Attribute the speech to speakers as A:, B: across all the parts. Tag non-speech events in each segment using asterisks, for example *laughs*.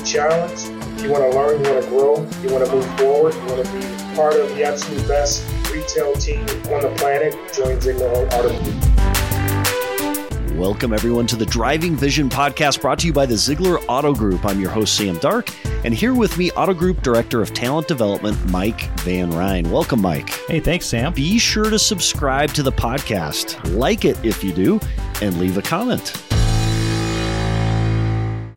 A: be challenged, you want to learn, you want to grow, you want to move forward, you want to be part of the absolute best retail team on the planet, join Zeigler Auto
B: Group. Welcome, everyone, to the Driving Vision podcast brought to you by the Zeigler Auto Group. I'm your host, Sam Dark, and here with me, Auto Group Director of Talent Development, Mike Van Ryn. Welcome, Mike.
C: Hey, thanks, Sam.
B: Be sure to subscribe to the podcast, like it if you do, and leave a comment.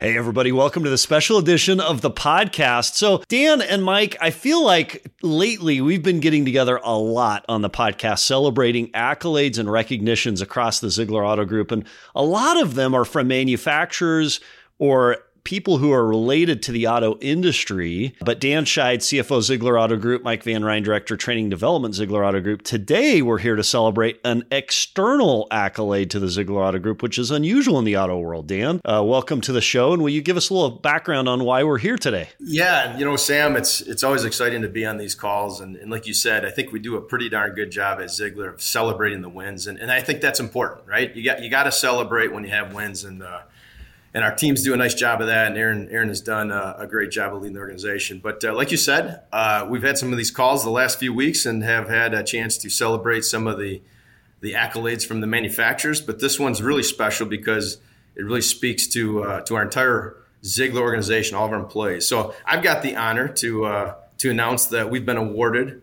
B: Hey, everybody, welcome to the special edition of the podcast. So, Dan and Mike, I feel like lately we've been getting together a lot on the podcast, celebrating accolades and recognitions across the Zeigler Auto Group. And a lot of them are from manufacturers or people who are related to the auto industry. But Dan Scheid, CFO Zeigler Auto Group, Mike Van Ryn, Director Training Development Zeigler Auto Group. Today, we're here to celebrate an external accolade to the Zeigler Auto Group, which is unusual in the auto world. Dan, uh, welcome to the show. And will you give us a little background on why we're here today?
D: Yeah, you know, Sam, it's it's always exciting to be on these calls. And, and like you said, I think we do a pretty darn good job at Zeigler of celebrating the wins. And, and I think that's important, right? You got you got to celebrate when you have wins. And uh, and our teams do a nice job of that. And Aaron, Aaron has done a, a great job of leading the organization. But uh, like you said, uh, we've had some of these calls the last few weeks and have had a chance to celebrate some of the the accolades from the manufacturers. But this one's really special because it really speaks to uh, to our entire Zeigler organization, all of our employees. So I've got the honor to uh, to announce that we've been awarded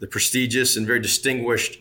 D: the prestigious and very distinguished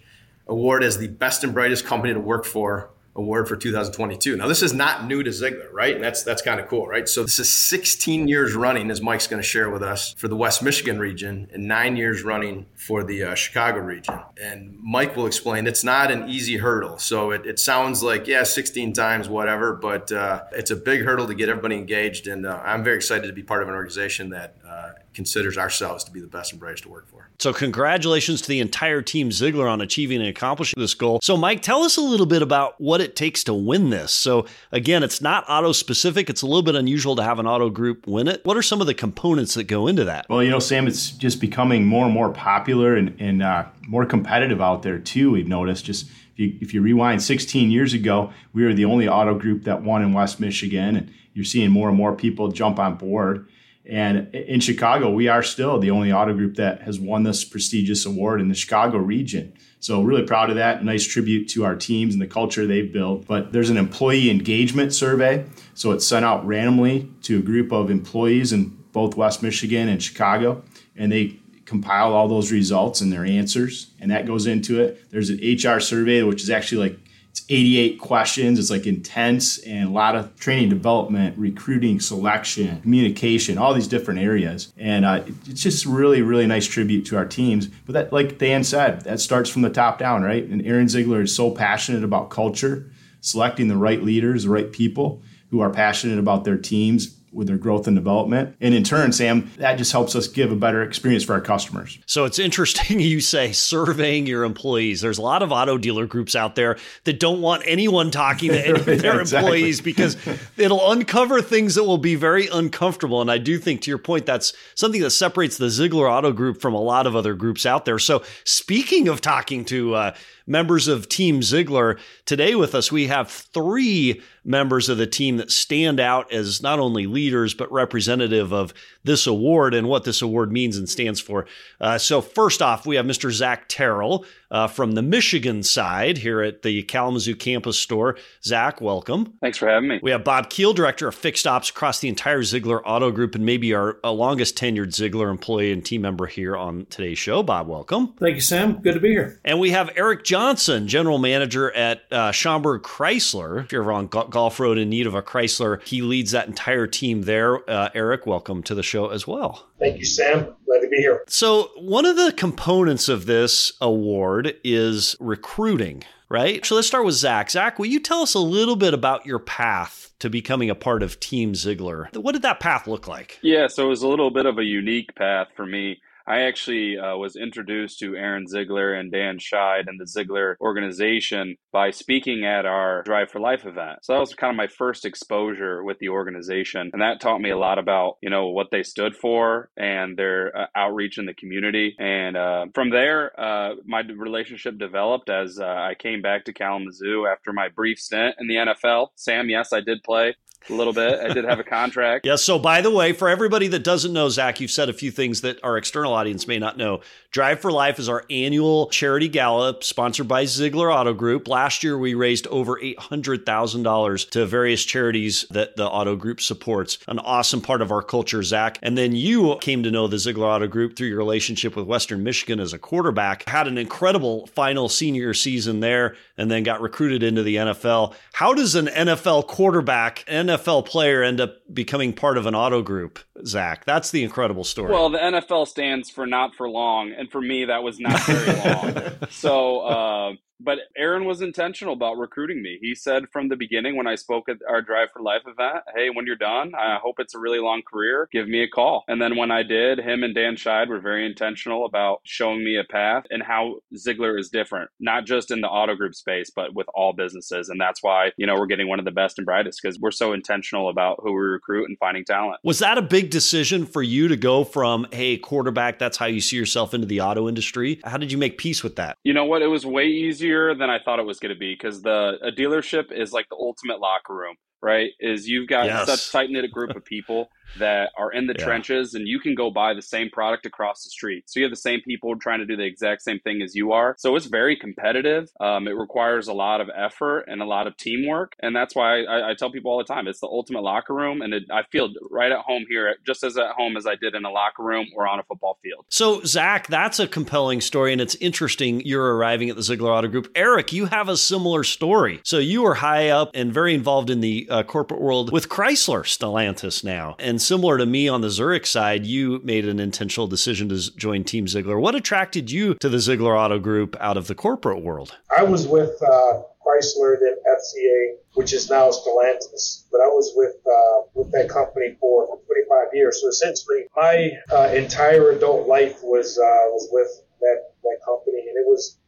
D: award as the best and brightest company to work for award for 2022. Now, this is not new to Zeigler, right? And that's that's kind of cool, right? So this is 16 years running, as Mike's going to share with us, for the West Michigan region, and nine years running for the uh, Chicago region. And Mike will explain it's not an easy hurdle. So it, it sounds like yeah, 16 times, whatever, but uh, it's a big hurdle to get everybody engaged. And uh, I'm very excited to be part of an organization that uh, considers ourselves to be the best and brightest to work for.
B: So, congratulations to the entire team Zeigler on achieving and accomplishing this goal. So, Mike, tell us a little bit about what it takes to win this. So, again, it's not auto specific. It's a little bit unusual to have an auto group win it. What are some of the components that go into that?
C: Well, you know, Sam, it's just becoming more and more popular and, and uh, more competitive out there, too. We've noticed just if you, if you rewind 16 years ago, we were the only auto group that won in West Michigan, and you're seeing more and more people jump on board. And in Chicago, we are still the only auto group that has won this prestigious award in the Chicago region. So, really proud of that. Nice tribute to our teams and the culture they've built. But there's an employee engagement survey. So, it's sent out randomly to a group of employees in both West Michigan and Chicago. And they compile all those results and their answers. And that goes into it. There's an HR survey, which is actually like it's 88 questions. It's like intense and a lot of training development, recruiting, selection, communication, all these different areas. And uh, it's just really, really nice tribute to our teams. But that, like Dan said, that starts from the top down, right? And Aaron Zeigler is so passionate about culture, selecting the right leaders, the right people who are passionate about their teams with their growth and development. And in turn, Sam, that just helps us give a better experience for our customers.
B: So it's interesting *laughs* you say surveying your employees. There's a lot of auto dealer groups out there that don't want anyone talking to *laughs* any of their exactly. employees because it'll uncover things that will be very uncomfortable. And I do think, to your point, that's something that separates the Zeigler Auto Group from a lot of other groups out there. So speaking of talking to uh, members of Team Zeigler. Today with us, we have three members of the team that stand out as not only leaders, but representative of this award and what this award means and stands for. Uh, so, first off, we have Mr. Zach Terrell uh, from the Michigan side here at the Kalamazoo campus store. Zach, welcome.
E: Thanks for having me.
B: We have Bob Kuehl, Director of Fixed Ops across the entire Zeigler Auto Group, and maybe our, our longest tenured Zeigler employee and team member here on today's show. Bob, welcome.
F: Thank you, Sam. Good to be here.
B: And we have Eric Johnson, Johnson, general Manager at uh, Schaumburg Chrysler. If you're ever on Golf Road in need of a Chrysler, he leads that entire team there. Uh, Eric, welcome to the show as well.
A: Thank you, Sam. Glad to be here.
B: So, one of the components of this award is recruiting, right? So, let's start with Zach. Zach, will you tell us a little bit about your path to becoming a part of Team Zeigler? What did that path look like?
E: Yeah, so it was a little bit of a unique path for me. I actually uh, was introduced to Aaron Zeigler and Dan Scheid and the Zeigler organization by speaking at our Drive for Life event. So that was kind of my first exposure with the organization. And that taught me a lot about, you know, what they stood for and their uh, outreach in the community. And uh, from there, uh, my relationship developed as uh, I came back to Kalamazoo after my brief stint in the NFL. Sam, yes, I did play a little bit. I did have a contract.
B: Yes. So, by the way, for everybody that doesn't know, Zach, you've said a few things that our external audience may not know. Drive for Life is our annual charity gala sponsored by Zeigler Auto Group. Last year, we raised over $800,000 to various charities that the Auto Group supports. An awesome part of our culture, Zach. And then you came to know the Zeigler Auto Group through your relationship with Western Michigan as a quarterback, had an incredible final senior season there, and then got recruited into the NFL. How does an NFL quarterback, NFL player end up becoming part of an auto group, Zach? That's the incredible story.
E: Well, the NFL stands for not for long, and for me, that was not very long. *laughs* so, uh, but Aaron was intentional about recruiting me. He said from the beginning when I spoke at our Drive for Life event, "Hey, when you're done, I hope it's a really long career. Give me a call." And then when I did, him and Dan Scheid were very intentional about showing me a path and how Zeigler is different, not just in the auto group space, but with all businesses. And that's why you know we're getting one of the best and brightest because we're so intentional about who we recruit and finding talent.
B: Was that a big decision for you to go from, "Hey, quarterback, that's how you see yourself," into the auto industry? How did you make peace with that?
E: You know what? It was way easier than I thought it was going to be because the a dealership is like the ultimate locker room, right? Is you've got
B: Yes.
E: such tight knit a group of people that are in the
B: Yeah.
E: trenches, and you can go buy the same product across the street. So you have the same people trying to do the exact same thing as you are. So it's very competitive. Um, it requires a lot of effort and a lot of teamwork, and that's why I, I tell people all the time it's the ultimate locker room, and it, I feel right at home here, just as at home as I did in a locker room or on a football field.
B: So, Zach, that's a compelling story, and it's interesting you're arriving at the Zeigler Auto Group. Eric, you have a similar story. So, you were high up and very involved in the uh, corporate world with Chrysler, Stellantis now. And similar to me on the Zurich side, you made an intentional decision to join Team Zeigler. What attracted you to the Zeigler Auto Group out of the corporate world?
A: I was with uh, Chrysler, then FCA, which is now Stellantis. But I was with uh, with that company for 25 years. So essentially, my uh, entire adult life was uh, was with that that company, and it was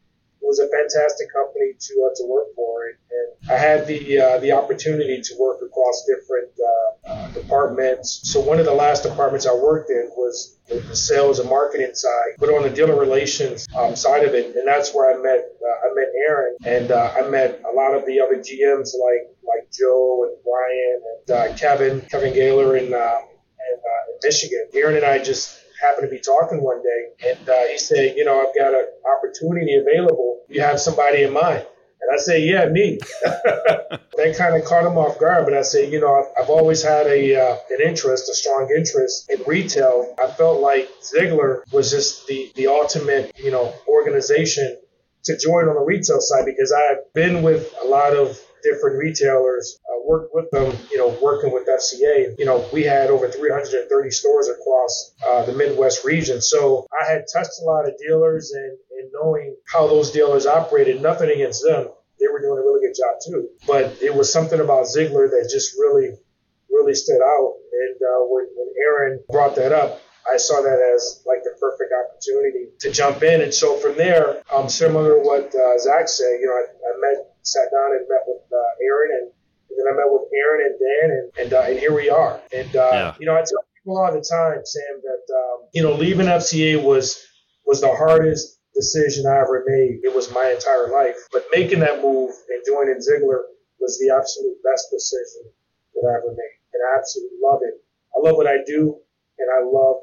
A: was a fantastic company to uh, to work for. And, I had the uh, the opportunity to work across different uh, uh, departments. So one of the last departments I worked in was the, the sales and marketing side, but on the dealer relations um, side of it, and that's where I met uh, I met Aaron, and uh, I met a lot of the other GMs like like Joe and Brian and Kevin Kevin Gaylor in, in Michigan. Aaron and I just happened to be talking one day, and uh, he said, you know, I've got an opportunity available. You have somebody in mind? And I said, yeah, me. *laughs* that kind of caught him off guard, but I said, you know, I've, I've always had a uh, an interest, a strong interest in retail. I felt like Zeigler was just the the ultimate, you know, organization to join on the retail side because I've been with a lot of different retailers, uh, worked with them, you know, working with FCA. You know, we had over 330 stores across uh, the Midwest region. So I had touched a lot of dealers and, and knowing how those dealers operated, nothing against them. They were doing a really good job too. But it was something about Zeigler that just really, really stood out. And uh, when, when Aaron brought that up, I saw that as like the perfect opportunity to jump in. And so from there, um, similar to what uh, Zach said, you know, I, I met, sat down and met with uh, Aaron, and, and then I met with Aaron and Dan, and and, uh, and here we are. And uh,
B: Yeah.
A: you know, I tell people all the time, Sam, that um, you know, leaving FCA was was the hardest decision I ever made. It was my entire life, but making that move and joining Zeigler was the absolute best decision that I ever made, and I absolutely love it. I love what I do, and I love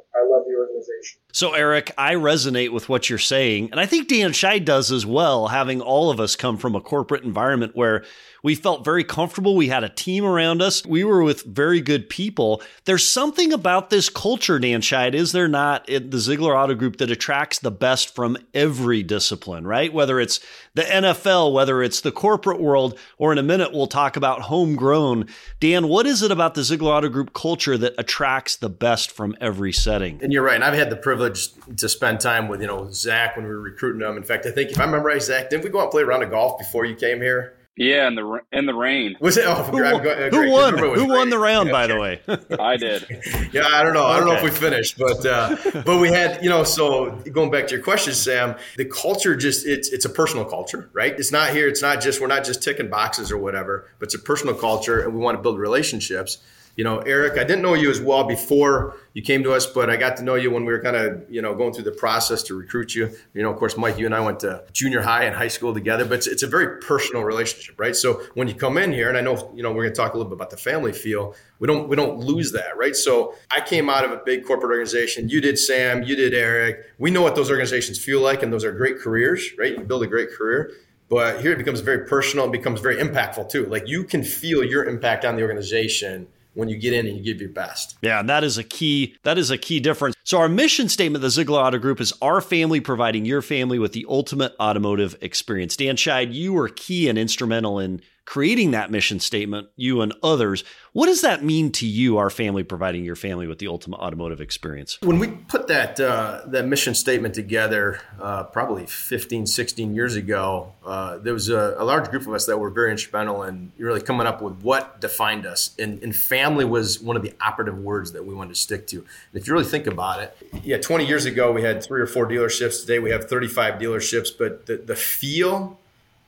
A: The organization.
B: So, Eric, I resonate with what you're saying. And I think Dan Scheid does as well, having all of us come from a corporate environment where we felt very comfortable. We had a team around us. We were with very good people. There's something about this culture, Dan Scheid, is there not, in the Zeigler Auto Group that attracts the best from every discipline, right? Whether it's the NFL, whether it's the corporate world, or in a minute we'll talk about homegrown. Dan, what is it about the Zeigler Auto Group culture that attracts the best from every setting?
D: And you're right. And I've had the privilege to spend time with, you know, Zach when we were recruiting him. In fact, I think if I remember right, Zach, didn't we go out and play a round of golf before you came here?
E: Yeah, in the in the rain,
D: Was it? Oh,
B: Who,
D: I'm
B: won-
D: go- uh,
B: who won?
D: Remember it was
B: Who won the round,
D: Yeah,
B: by the way? *laughs*
E: I did. *laughs*
D: Yeah, I don't know. I don't know if we finished, but uh, *laughs* but we had, you know. So going back to your question, Sam, the culture just it's it's a personal culture, right? It's not here. It's not just we're not just ticking boxes or whatever, but it's a personal culture, and we want to build relationships. You know, Eric, I didn't know you as well before you came to us, but I got to know you when we were kind of, you know, going through the process to recruit you. You know, of course, Mike, you and I went to junior high and high school together, but it's, it's a very personal relationship, right? So when you come in here, and I know, you know, we're going to talk a little bit about the family feel. We don't we don't lose that, right? So I came out of a big corporate organization. You did, Sam. You did, Eric. We know what those organizations feel like, and those are great careers, right? You build a great career. But here it becomes very personal and becomes very impactful too. Like you can feel your impact on the organization when you get in and you give your best.
B: Yeah, and that is a key that is a key difference. So our mission statement the Zeigler Auto Group is our family providing your family with the ultimate automotive experience. Dan Scheid, you were key and instrumental in creating that mission statement, you and others. What does that mean to you, our family providing your family with the ultimate automotive experience?
D: When we put that uh, that mission statement together, uh, probably 15, 16 years ago, uh, there was a, a, large group of us that were very instrumental in really coming up with what defined us. And, and family was one of the operative words that we wanted to stick to. And if you really think about it, yeah, 20 years ago, we had three or four dealerships. Today, we have 35 dealerships. But the, the feel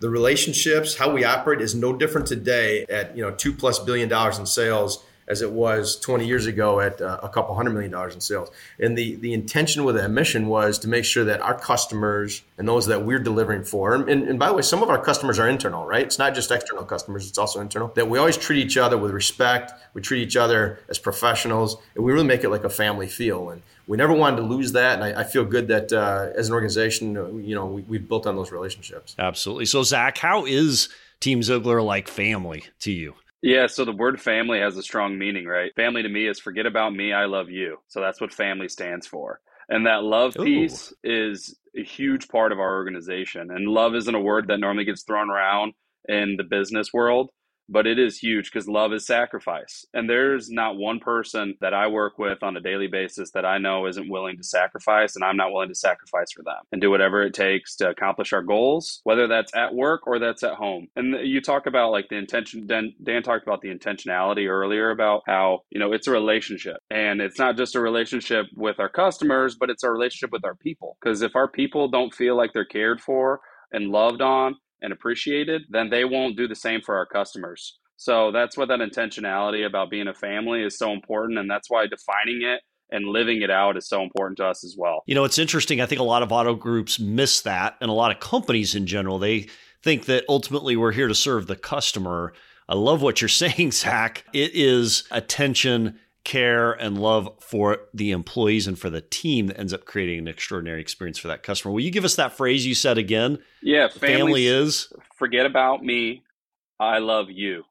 D: the relationships, how we operate is no different today at you know two plus billion dollars in sales as it was 20 years ago at uh, a couple hundred million dollars in sales. And the the intention with that mission was to make sure that our customers and those that we're delivering for, and, and by the way, some of our customers are internal, right? It's not just external customers; it's also internal. That we always treat each other with respect. We treat each other as professionals, and we really make it like a family feel. And we never wanted to lose that. And I, I feel good that uh, as an organization, uh, you know, we, we've built on those relationships.
B: Absolutely. So, Zach, how is Team Zeigler like family to you?
E: Yeah, so the word family has a strong meaning, right? Family to me is forget about me, I love you. So that's what family stands for. And that love Ooh. piece is a huge part of our organization. And love isn't a word that normally gets thrown around in the business world but it is huge because love is sacrifice. And there's not one person that I work with on a daily basis that I know isn't willing to sacrifice, and I'm not willing to sacrifice for them and do whatever it takes to accomplish our goals, whether that's at work or that's at home. And you talk about like the intention, Dan, Dan talked about the intentionality earlier about how, you know, it's a relationship and it's not just a relationship with our customers, but it's a relationship with our people. Because if our people don't feel like they're cared for and loved on and appreciated, then they won't do the same for our customers. So that's what that intentionality about being a family is so important. And that's why defining it and living it out is so important to us as well.
B: You know, it's interesting. I think a lot of auto groups miss that, and a lot of companies in general, they think that ultimately we're here to serve the customer. I love what you're *laughs* saying, Zach. It is attention care and love for the employees and for the team that ends up creating an extraordinary experience for that customer. Will you give us that phrase you said again?
E: Yeah,
B: family is
E: forget about me, I love you.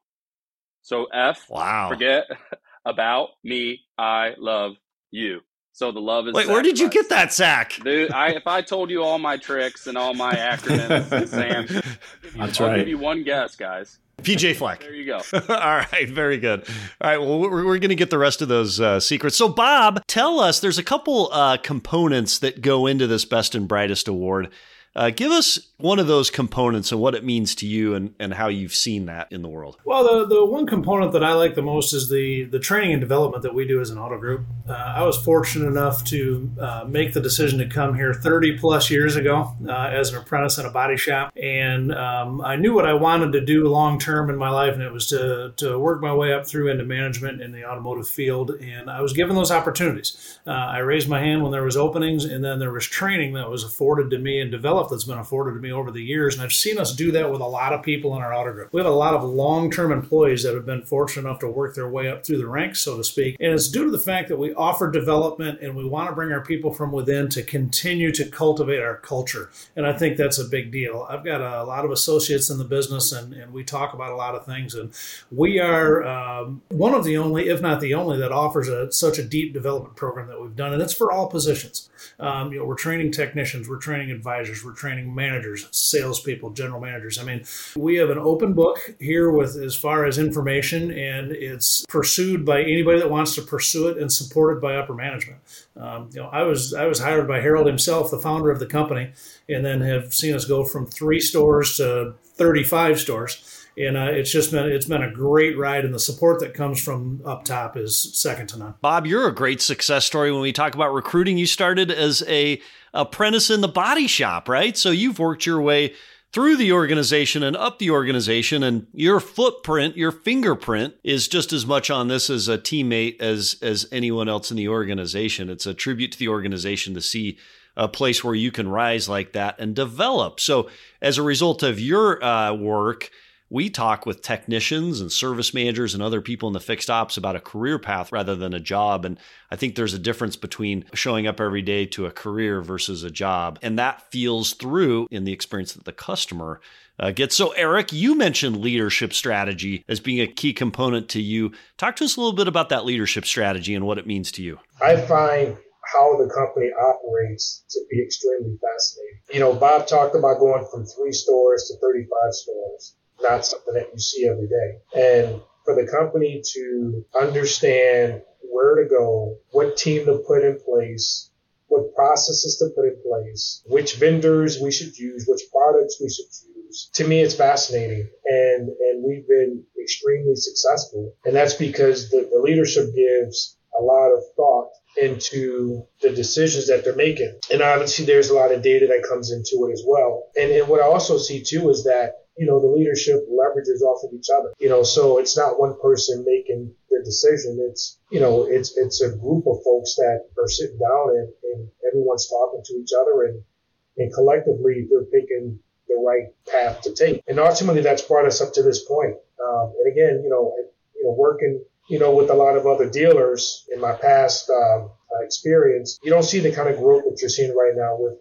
E: So F,
B: wow,
E: forget *laughs* about me, I love you. So the love is.
B: Wait, where did you get that, Zach?
E: Dude, I, if I told you all my tricks and all my acronyms, Sam, *laughs* That's I'll right. give you one guess, guys.
B: PJ Fleck.
E: There you go. *laughs*
B: All right, very good. All right, well, we're, we're going to get the rest of those uh, secrets. So, Bob, tell us there's a couple uh, components that go into this Best and Brightest Award. Uh, give us one of those components and what it means to you and, and how you've seen that in the world.
F: Well, the, the one component that I like the most is the, the training and development that we do as an auto group. Uh, I was fortunate enough to uh, make the decision to come here 30 plus years ago uh, as an apprentice in a body shop. And um, I knew what I wanted to do long term in my life, and it was to, to work my way up through into management in the automotive field. And I was given those opportunities. Uh, I raised my hand when there was openings, and then there was training that was afforded to me and developed that's been afforded to me over the years. And I've seen us do that with a lot of people in our auto group. We have a lot of long term employees that have been fortunate enough to work their way up through the ranks, so to speak. And it's due to the fact that we offer development and we want to bring our people from within to continue to cultivate our culture. And I think that's a big deal. I've got a lot of associates in the business and, and we talk about a lot of things. And we are um, one of the only, if not the only, that offers a, such a deep development program that we've done. And it's for all positions. Um, you know, we're training technicians, we're training advisors, we're training managers, salespeople, general managers. I mean, we have an open book here with as far as information, and it's pursued by anybody that wants to pursue it, and supported by upper management. Um, you know, I was I was hired by Harold himself, the founder of the company, and then have seen us go from three stores to 35 stores and uh, it's just been it's been a great ride and the support that comes from up top is second to none
B: bob you're a great success story when we talk about recruiting you started as a apprentice in the body shop right so you've worked your way through the organization and up the organization. And your footprint, your fingerprint is just as much on this as a teammate as, as anyone else in the organization. It's a tribute to the organization to see a place where you can rise like that and develop. So, as a result of your uh, work, we talk with technicians and service managers and other people in the fixed ops about a career path rather than a job. And I think there's a difference between showing up every day to a career versus a job. And that feels through in the experience that the customer uh, gets. So, Eric, you mentioned leadership strategy as being a key component to you. Talk to us a little bit about that leadership strategy and what it means to you.
A: I find how the company operates to be extremely fascinating. You know, Bob talked about going from three stores to 35 stores, not something that you see every day. And for the company to understand where to go, what team to put in place, what processes to put in place, which vendors we should use, which products we should use. To me, it's fascinating. And, and we've been extremely successful. And that's because the, the leadership gives a lot of thought into the decisions that they're making. And obviously there's a lot of data that comes into it as well. And, and what I also see too is that, you know, the leadership leverages off of each other. You know, so it's not one person making the decision. It's, you know, it's, it's a group of folks that are sitting down and, and everyone's talking to each other and, and collectively they're picking the right path to take. And ultimately that's brought us up to this point. Um, and again, you know, you know, working you know, with a lot of other dealers in my past um, uh, experience, you don't see the kind of growth that you're seeing right now with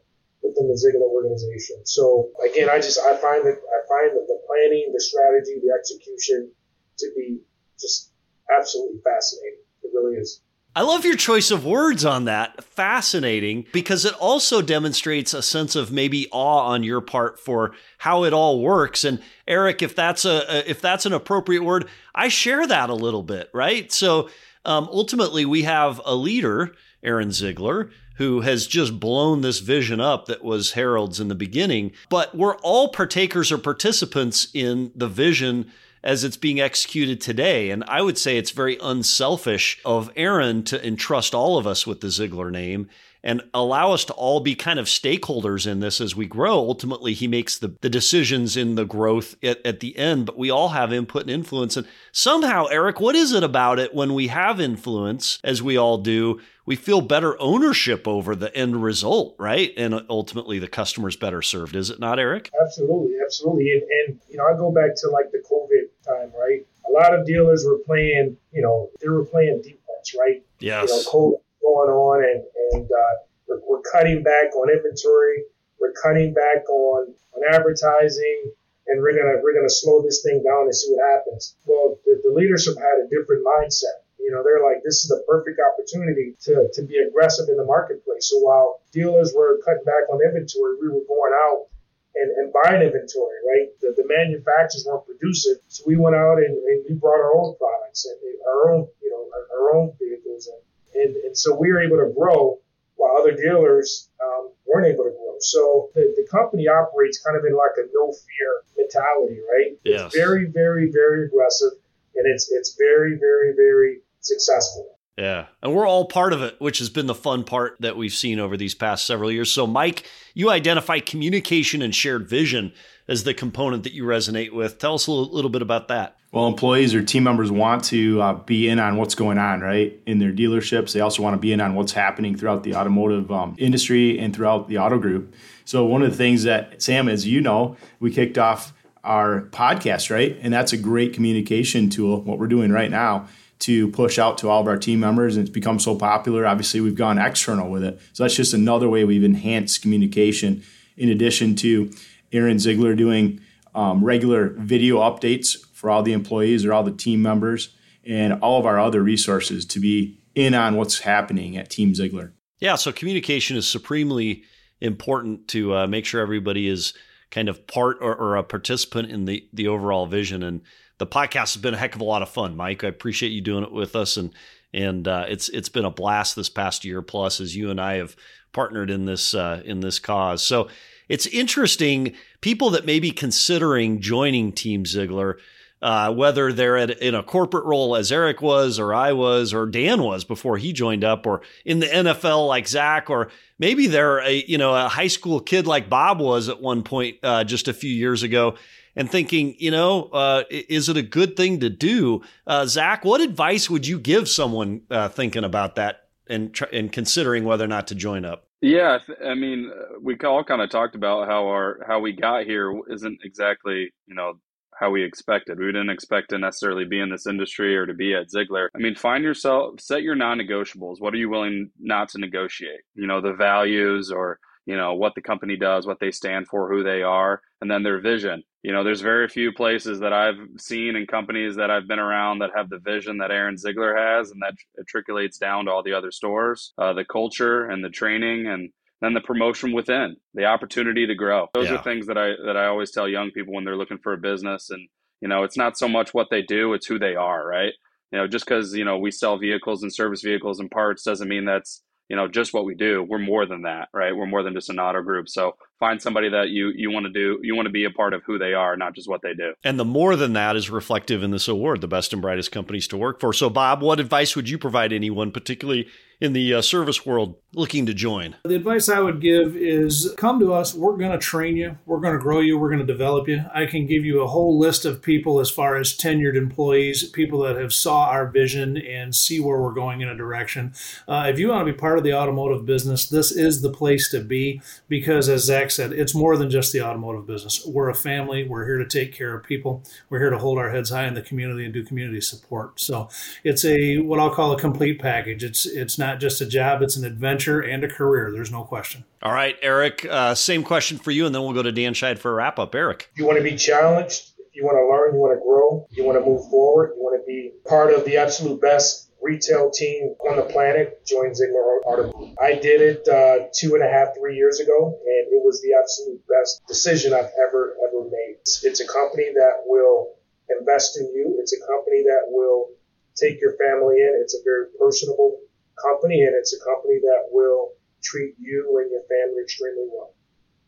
A: within the Zeigler organization. So again, I just I find that I find that the planning, the strategy, the execution to be just absolutely fascinating. It really is.
B: I love your choice of words on that. Fascinating because it also demonstrates a sense of maybe awe on your part for how it all works. And Eric, if that's a if that's an appropriate word, I share that a little bit, right? So um, ultimately, we have a leader, Aaron Zeigler, who has just blown this vision up that was Harold's in the beginning. But we're all partakers or participants in the vision as it's being executed today. And I would say it's very unselfish of Aaron to entrust all of us with the Zeigler name and allow us to all be kind of stakeholders in this as we grow. Ultimately, he makes the, the decisions in the growth at, at the end, but we all have input and influence. And somehow, Eric, what is it about it when we have influence, as we all do? We feel better ownership over the end result, right? And ultimately, the customer's better served, is it not, Eric?
A: Absolutely, absolutely. And, and you know, I go back to like the COVID time, right? A lot of dealers were playing, you know, they were playing defense, right?
B: Yes.
A: You know, going on, and and uh, we're, we're cutting back on inventory. We're cutting back on on advertising, and we're gonna we're gonna slow this thing down and see what happens. Well, the, the leadership had a different mindset. You know, they're like, this is the perfect opportunity to, to be aggressive in the marketplace. So while dealers were cutting back on inventory, we were going out and, and buying inventory, right? The, the manufacturers weren't producing. So we went out and, and we brought our own products and our own, you know, our, our own vehicles. And and, and so we were able to grow while other dealers um, weren't able to grow. So the, the company operates kind of in like a no fear mentality, right?
B: Yes.
A: It's very, very, very aggressive, and it's it's very, very, very successful.
B: Yeah. And we're all part of it, which has been the fun part that we've seen over these past several years. So, Mike, you identify communication and shared vision as the component that you resonate with. Tell us a little, little bit about that.
C: Well, employees or team members want to uh, be in on what's going on, right, in their dealerships. They also want to be in on what's happening throughout the automotive um, industry and throughout the auto group. So, one of the things that, Sam, as you know, we kicked off our podcast, right? And that's a great communication tool, what we're doing right now to push out to all of our team members. And it's become so popular. Obviously, we've gone external with it. So, that's just another way we've enhanced communication in addition to Aaron Zeigler doing um, regular video updates for all the employees or all the team members and all of our other resources to be in on what's happening at Team Zeigler.
B: Yeah, so communication is supremely important to uh, make sure everybody is kind of part or, or, a participant in the the overall vision. And the podcast has been a heck of a lot of fun, Mike. I appreciate you doing it with us, and and uh, it's it's been a blast this past year plus as you and I have partnered in this uh, in this cause. So it's interesting. People that may be considering joining Team Zeigler. uh, whether they're at, in a corporate role as Eric was, or I was, or Dan was before he joined up, or in the NFL like Zach, or maybe they're a you know a high school kid like Bob was at one point uh, just a few years ago and thinking, you know, uh, is it a good thing to do? Uh, Zach, what advice would you give someone uh, thinking about that and, tr- and considering whether or not to join up?
E: Yeah, I mean, uh, we all kind of talked about how our how we got here isn't exactly you know how we expected. We didn't expect to necessarily be in this industry or to be at Zeigler. I mean, find yourself, set your non-negotiables. What are you willing not to negotiate? You know, the values or you know what the company does, what they stand for, who they are, and then their vision you know, there's very few places that I've seen and companies that I've been around that have the vision that Aaron zeigler has, and that it down to all the other stores. Uh, the culture and the training, and then the promotion within, the opportunity to grow. Those yeah. are things that I that I always tell young people when they're looking for a business. And you know, it's not so much what they do; it's who they are, right? You know, just because you know we sell vehicles and service vehicles and parts doesn't mean that's you know just what we do. We're more than that, right? We're more than just an auto group. So find somebody that you you want to do you want to be a part of who they are not just what they do
B: and the more than that is reflective in this award the best and brightest companies to work for so bob what advice would you provide anyone particularly in the uh, service world looking to join?
F: The advice I would give is come to us. We're going to train you. We're going to grow you. We're going to develop you. I can give you a whole list of people as far as tenured employees, people that have saw our vision and see where we're going in a direction. Uh, if you want to be part of the automotive business, this is the place to be because, as Zach said, it's more than just the automotive business. We're a family. We're here to take care of people. We're here to hold our heads high in the community and do community support. So it's a what I'll call a complete package. It's it's not not just a job, it's an adventure and a career. There's no question.
B: All right, Eric, uh, same question for you, and then we'll go to Dan Scheid for a wrap up. Eric.
A: You want to be challenged, if you want to learn, you want to grow, you want to move forward, you want to be part of the absolute best retail team on the planet, join Zeigler Auto I did it uh, two and a half, three years ago, and it was the absolute best decision I've ever, ever made. It's, it's a company that will invest in you. It's a company that will take your family in. It's a very personable company, and it's a company that will treat you and your family extremely well.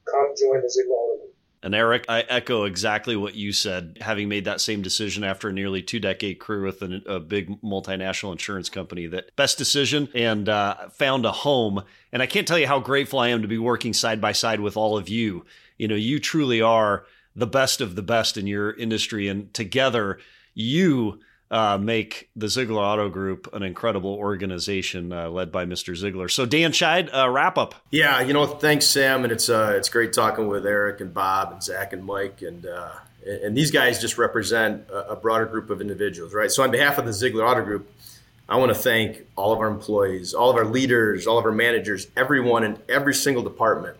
A: Come join the Auto
B: and Eric, I echo exactly what you said, having made that same decision after a nearly two decade career with a, a big multinational insurance company. That best decision and uh, found a home. And I can't tell you how grateful I am to be working side by side with all of you. You know, you truly are the best of the best in your industry. And together, you uh, make the Zeigler Auto Group an incredible organization uh, led by Mr. Zeigler. So, Dan Scheid, uh, wrap up.
D: Yeah, you know, thanks, Sam, and it's uh, it's great talking with Eric and Bob and Zach and Mike, and uh, and these guys just represent a, broader group of individuals, right? So, on behalf of the Zeigler Auto Group, I want to thank all of our employees, all of our leaders, all of our managers, everyone in every single department.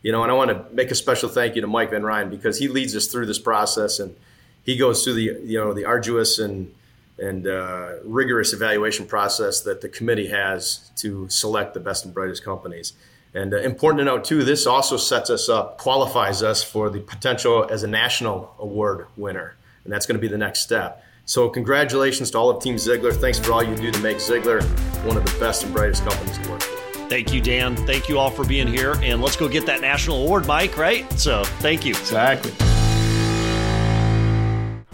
D: You know, and I want to make a special thank you to Mike Van Ryn because he leads us through this process and he goes through the you know the arduous and and uh, rigorous evaluation process that the committee has to select the best and brightest companies. And uh, important to note too, this also sets us up, qualifies us for the potential as a national award winner, and that's going to be the next step. So congratulations to all of Team Zeigler. Thanks for all you do to make Zeigler one of the best and brightest companies to work for.
B: Thank you, Dan. Thank you all for being here, and let's go get that national award, Mike. Right? So, thank you.
C: Exactly.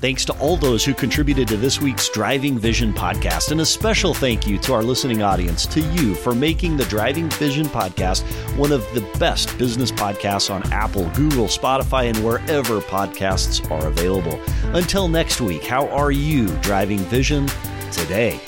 B: Thanks to all those who contributed to this week's Driving Vision podcast, and a special thank you to our listening audience, to you for making the Driving Vision podcast one of the best business podcasts on Apple, Google, Spotify, and wherever podcasts are available. Until next week, how are you driving vision today?